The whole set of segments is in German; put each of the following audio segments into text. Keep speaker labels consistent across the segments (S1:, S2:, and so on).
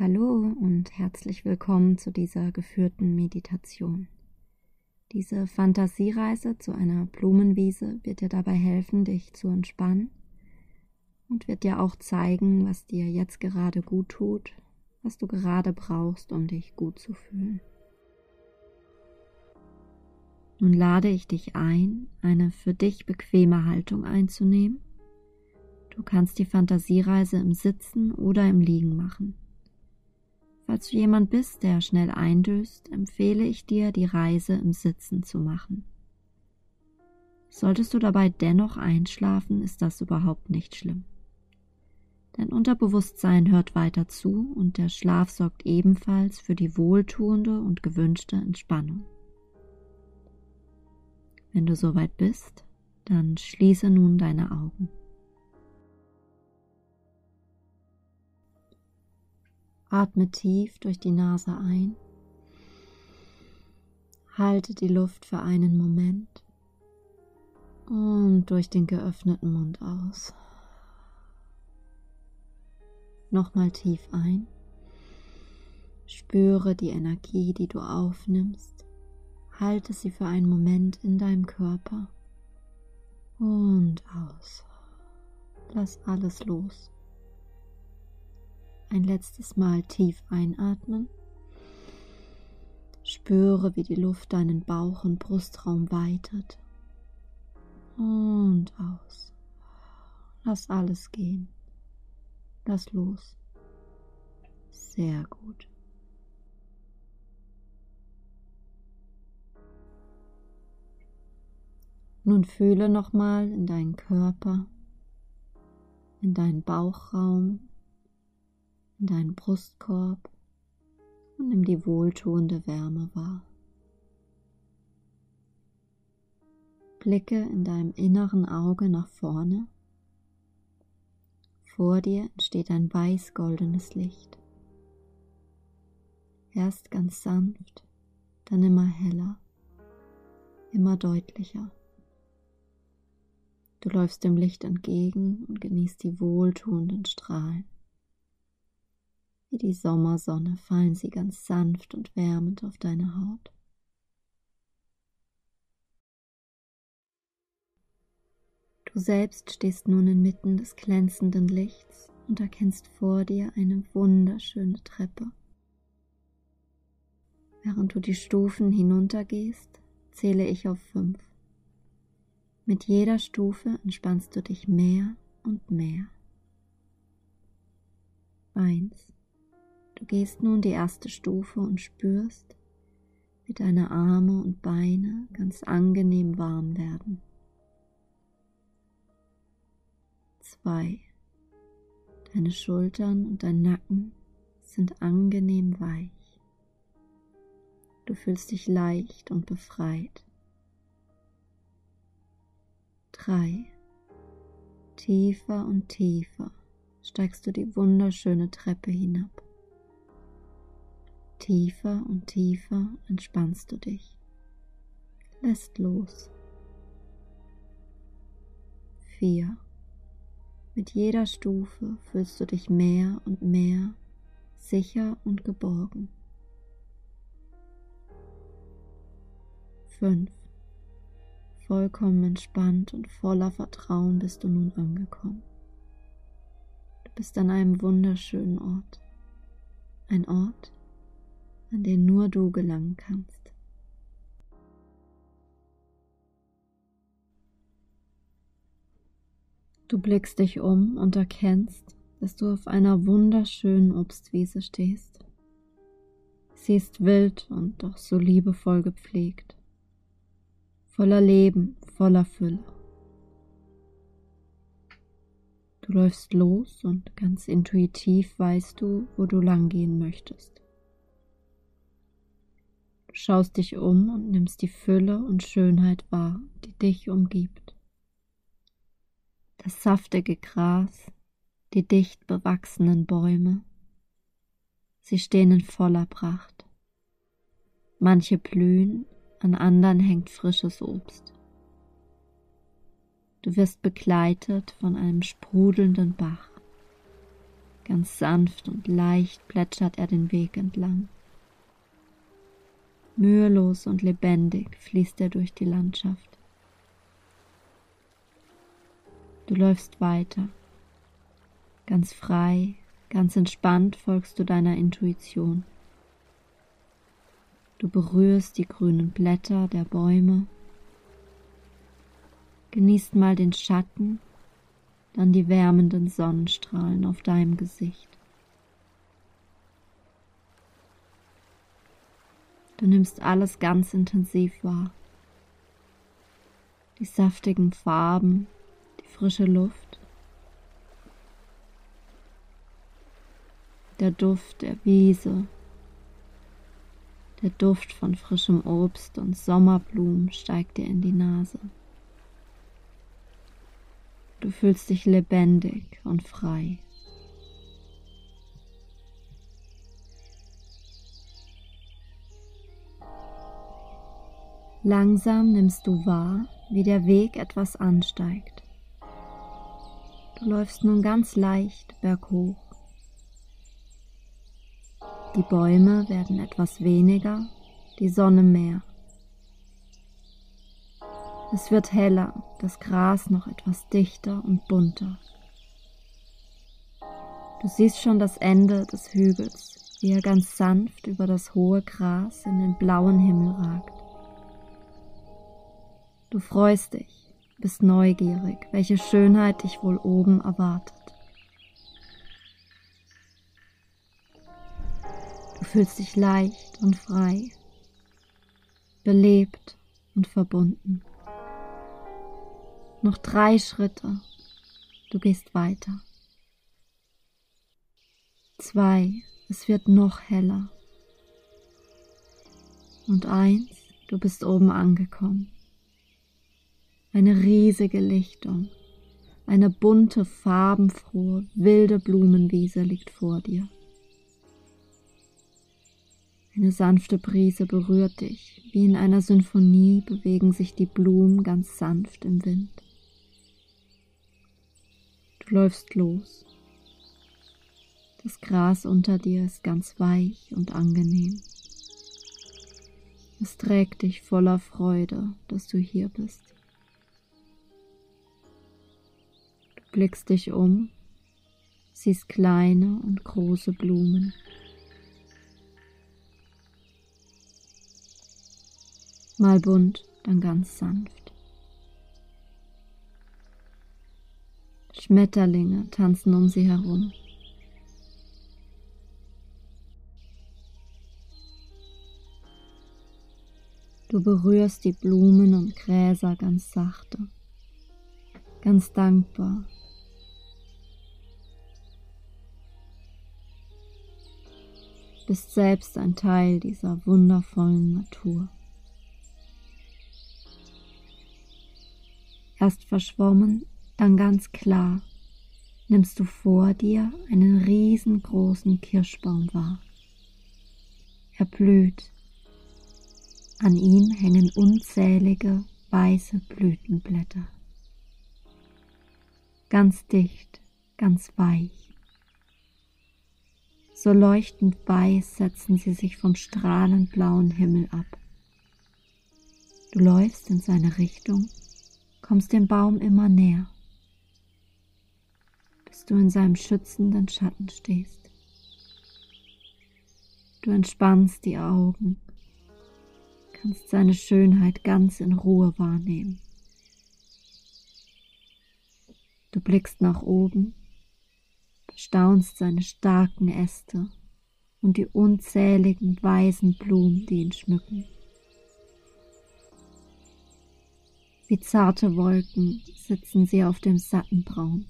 S1: Hallo und herzlich willkommen zu dieser geführten Meditation. Diese Fantasiereise zu einer Blumenwiese wird dir dabei helfen, dich zu entspannen und wird dir auch zeigen, was dir jetzt gerade gut tut, was du gerade brauchst, um dich gut zu fühlen. Nun lade ich dich ein, eine für dich bequeme Haltung einzunehmen. Du kannst die Fantasiereise im Sitzen oder im Liegen machen. Falls du jemand bist, der schnell eindöst, empfehle ich dir, die Reise im Sitzen zu machen. Solltest du dabei dennoch einschlafen, ist das überhaupt nicht schlimm. Dein Unterbewusstsein hört weiter zu und der Schlaf sorgt ebenfalls für die wohltuende und gewünschte Entspannung. Wenn du soweit bist, dann schließe nun deine Augen. Atme tief durch die Nase ein. Halte die Luft für einen Moment und durch den geöffneten Mund aus. Nochmal tief ein. Spüre die Energie, die du aufnimmst. Halte sie für einen Moment in deinem Körper und aus. Lass alles los. Ein letztes Mal tief einatmen. Spüre, wie die Luft deinen Bauch und Brustraum weitet. Und aus. Lass alles gehen. Lass los. Sehr gut. Nun fühle nochmal in deinen Körper, in deinen Bauchraum, in deinen Brustkorb und nimm die wohltuende Wärme wahr. Blicke in deinem inneren Auge nach vorne. Vor dir entsteht ein weiß-goldenes Licht. Erst ganz sanft, dann immer heller, immer deutlicher. Du läufst dem Licht entgegen und genießt die wohltuenden Strahlen. Wie die Sommersonne fallen sie ganz sanft und wärmend auf deine Haut. Du selbst stehst nun inmitten des glänzenden Lichts und erkennst vor dir eine wunderschöne Treppe. Während du die Stufen hinuntergehst, zähle ich auf fünf. Mit jeder Stufe entspannst du dich mehr und mehr. Eins. Du gehst nun die erste Stufe und spürst, wie deine Arme und Beine ganz angenehm warm werden. 2. Deine Schultern und dein Nacken sind angenehm weich. Du fühlst dich leicht und befreit. 3. Tiefer und tiefer steigst du die wunderschöne Treppe hinab. Tiefer und tiefer entspannst du dich. Lässt los. 4. Mit jeder Stufe fühlst du dich mehr und mehr sicher und geborgen. 5. Vollkommen entspannt und voller Vertrauen bist du nun angekommen. Du bist an einem wunderschönen Ort. Ein Ort, an den nur du gelangen kannst. Du blickst dich um und erkennst, dass du auf einer wunderschönen Obstwiese stehst. Sie ist wild und doch so liebevoll gepflegt, voller Leben, voller Fülle. Du läufst los und ganz intuitiv weißt du, wo du langgehen möchtest schaust dich um und nimmst die Fülle und Schönheit wahr, die dich umgibt. Das saftige Gras, die dicht bewachsenen Bäume, sie stehen in voller Pracht. Manche blühen, an anderen hängt frisches Obst. Du wirst begleitet von einem sprudelnden Bach. Ganz sanft und leicht plätschert er den Weg entlang. Mühelos und lebendig fließt er durch die Landschaft. Du läufst weiter. Ganz frei, ganz entspannt folgst du deiner Intuition. Du berührst die grünen Blätter der Bäume, genießt mal den Schatten, dann die wärmenden Sonnenstrahlen auf deinem Gesicht. Du nimmst alles ganz intensiv wahr. Die saftigen Farben, die frische Luft, der Duft der Wiese, der Duft von frischem Obst und Sommerblumen steigt dir in die Nase. Du fühlst dich lebendig und frei. Langsam nimmst du wahr, wie der Weg etwas ansteigt. Du läufst nun ganz leicht berghoch. Die Bäume werden etwas weniger, die Sonne mehr. Es wird heller, das Gras noch etwas dichter und bunter. Du siehst schon das Ende des Hügels, wie er ganz sanft über das hohe Gras in den blauen Himmel ragt. Du freust dich, bist neugierig, welche Schönheit dich wohl oben erwartet. Du fühlst dich leicht und frei, belebt und verbunden. Noch drei Schritte, du gehst weiter. Zwei, es wird noch heller. Und eins, du bist oben angekommen eine riesige Lichtung, eine bunte, farbenfrohe, wilde Blumenwiese liegt vor dir. Eine sanfte Brise berührt dich, wie in einer Symphonie bewegen sich die Blumen ganz sanft im Wind. Du läufst los. Das Gras unter dir ist ganz weich und angenehm. Es trägt dich voller Freude, dass du hier bist. Blickst dich um, siehst kleine und große Blumen. Mal bunt, dann ganz sanft. Schmetterlinge tanzen um sie herum. Du berührst die Blumen und Gräser ganz sachte, ganz dankbar bist selbst ein Teil dieser wundervollen Natur. Erst verschwommen, dann ganz klar, nimmst du vor dir einen riesengroßen Kirschbaum wahr. Er blüht. An ihm hängen unzählige weiße Blütenblätter. Ganz dicht, ganz weich. So leuchtend weiß setzen sie sich vom strahlend blauen Himmel ab. Du läufst in seine Richtung, kommst dem Baum immer näher, bis du in seinem schützenden Schatten stehst. Du entspannst die Augen, kannst seine Schönheit ganz in Ruhe wahrnehmen. Du blickst nach oben staunst seine starken Äste und die unzähligen weißen Blumen, die ihn schmücken. Wie zarte Wolken sitzen sie auf dem satten Braun.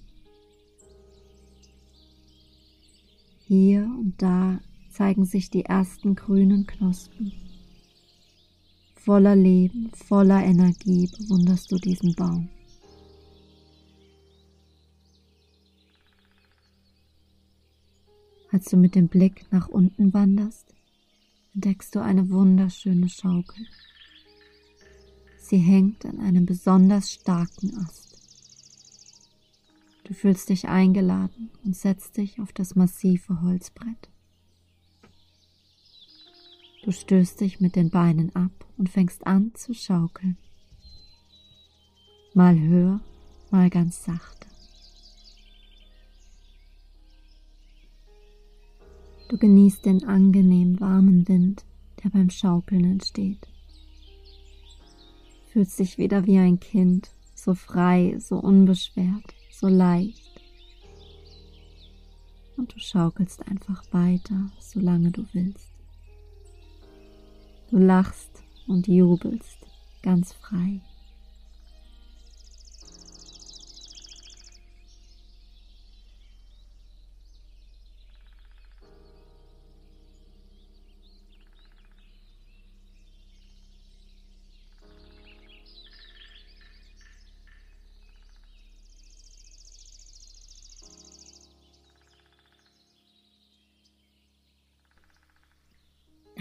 S1: Hier und da zeigen sich die ersten grünen Knospen. Voller Leben, voller Energie bewunderst du diesen Baum. Als du mit dem Blick nach unten wanderst, entdeckst du eine wunderschöne Schaukel. Sie hängt an einem besonders starken Ast. Du fühlst dich eingeladen und setzt dich auf das massive Holzbrett. Du stößt dich mit den Beinen ab und fängst an zu schaukeln. Mal höher, mal ganz sachte. Du genießt den angenehm warmen Wind, der beim Schaukeln entsteht. Fühlst dich wieder wie ein Kind, so frei, so unbeschwert, so leicht. Und du schaukelst einfach weiter, solange du willst. Du lachst und jubelst ganz frei.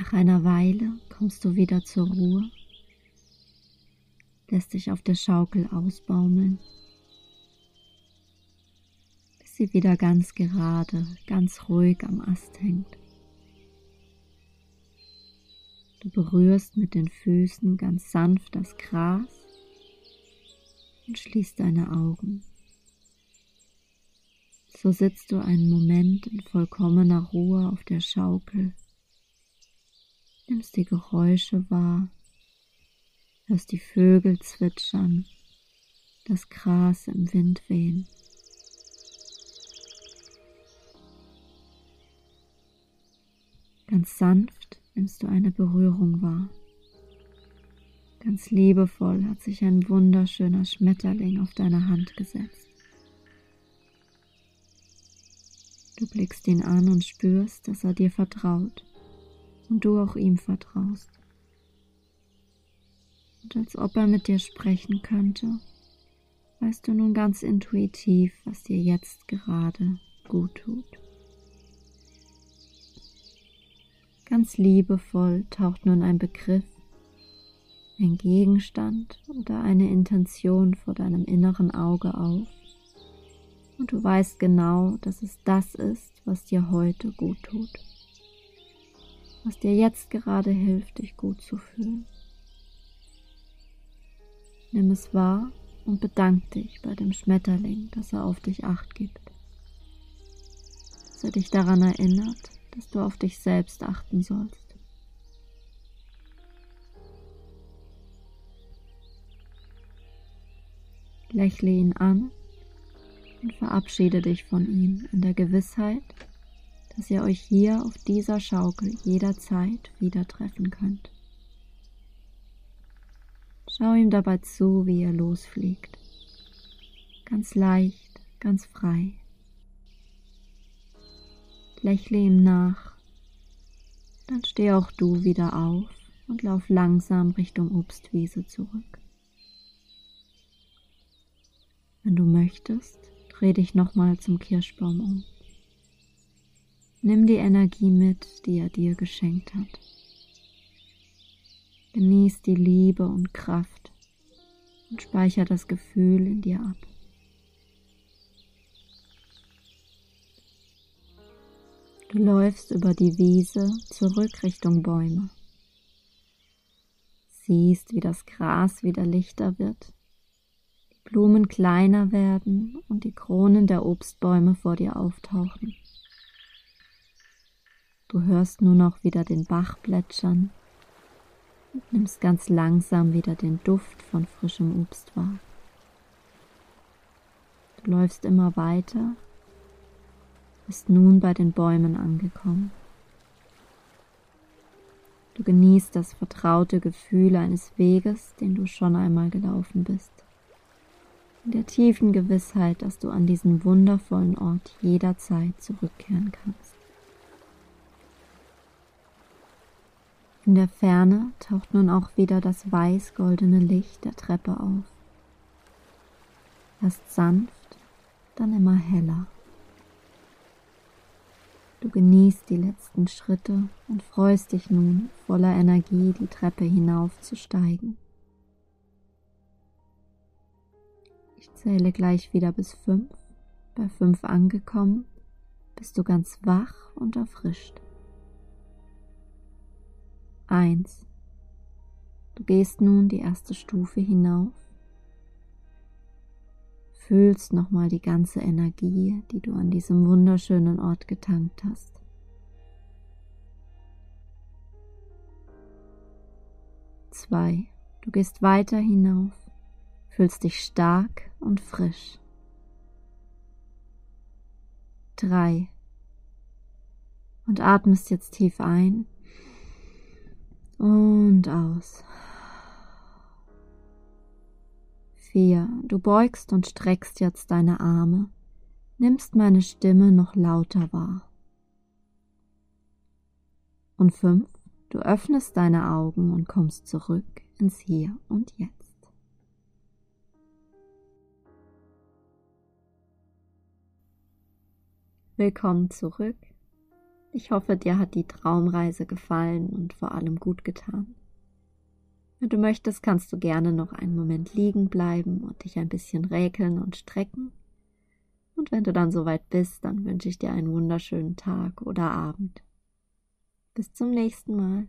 S1: Nach einer Weile kommst du wieder zur Ruhe, lässt dich auf der Schaukel ausbaumeln, bis sie wieder ganz gerade, ganz ruhig am Ast hängt. Du berührst mit den Füßen ganz sanft das Gras und schließt deine Augen. So sitzt du einen Moment in vollkommener Ruhe auf der Schaukel nimmst die Geräusche wahr, hörst die Vögel zwitschern, das Gras im Wind wehen. Ganz sanft nimmst du eine Berührung wahr. Ganz liebevoll hat sich ein wunderschöner Schmetterling auf deine Hand gesetzt. Du blickst ihn an und spürst, dass er dir vertraut und du auch ihm vertraust. Und als ob er mit dir sprechen könnte, weißt du nun ganz intuitiv, was dir jetzt gerade gut tut. Ganz liebevoll taucht nun ein Begriff, ein Gegenstand oder eine Intention vor deinem inneren Auge auf. Und du weißt genau, dass es das ist, was dir heute gut tut was dir jetzt gerade hilft, dich gut zu fühlen. Nimm es wahr und bedank dich bei dem Schmetterling, dass er auf dich acht gibt. Dass er dich daran erinnert, dass du auf dich selbst achten sollst. Lächle ihn an und verabschiede dich von ihm in der Gewissheit, dass ihr euch hier auf dieser Schaukel jederzeit wieder treffen könnt. Schau ihm dabei zu, wie er losfliegt. Ganz leicht, ganz frei. Lächle ihm nach, dann steh auch du wieder auf und lauf langsam Richtung Obstwiese zurück. Wenn du möchtest, dreh dich nochmal zum Kirschbaum um. Nimm die Energie mit, die er dir geschenkt hat. Genieß die Liebe und Kraft und speicher das Gefühl in dir ab. Du läufst über die Wiese zurück Richtung Bäume. Siehst, wie das Gras wieder lichter wird, die Blumen kleiner werden und die Kronen der Obstbäume vor dir auftauchen. Du hörst nur noch wieder den Bach plätschern und nimmst ganz langsam wieder den Duft von frischem Obst wahr. Du läufst immer weiter, bist nun bei den Bäumen angekommen. Du genießt das vertraute Gefühl eines Weges, den du schon einmal gelaufen bist. In der tiefen Gewissheit, dass du an diesen wundervollen Ort jederzeit zurückkehren kannst. In der Ferne taucht nun auch wieder das weiß-goldene Licht der Treppe auf. Erst sanft, dann immer heller. Du genießt die letzten Schritte und freust dich nun voller Energie die Treppe hinaufzusteigen. Ich zähle gleich wieder bis fünf Bei fünf angekommen, bist du ganz wach und erfrischt. Eins. Du gehst nun die erste Stufe hinauf, fühlst nochmal die ganze Energie, die du an diesem wunderschönen Ort getankt hast. Zwei. Du gehst weiter hinauf, fühlst dich stark und frisch. Drei. Und atmest jetzt tief ein und aus. Vier. Du beugst und streckst jetzt deine Arme, nimmst meine Stimme noch lauter wahr. Und fünf. Du öffnest deine Augen und kommst zurück ins Hier und Jetzt. Willkommen zurück. Ich hoffe, dir hat die Traumreise gefallen und vor allem gut getan. Wenn du möchtest, kannst du gerne noch einen Moment liegen bleiben und dich ein bisschen räkeln und strecken. Und wenn du dann soweit bist, dann wünsche ich dir einen wunderschönen Tag oder Abend. Bis zum nächsten Mal.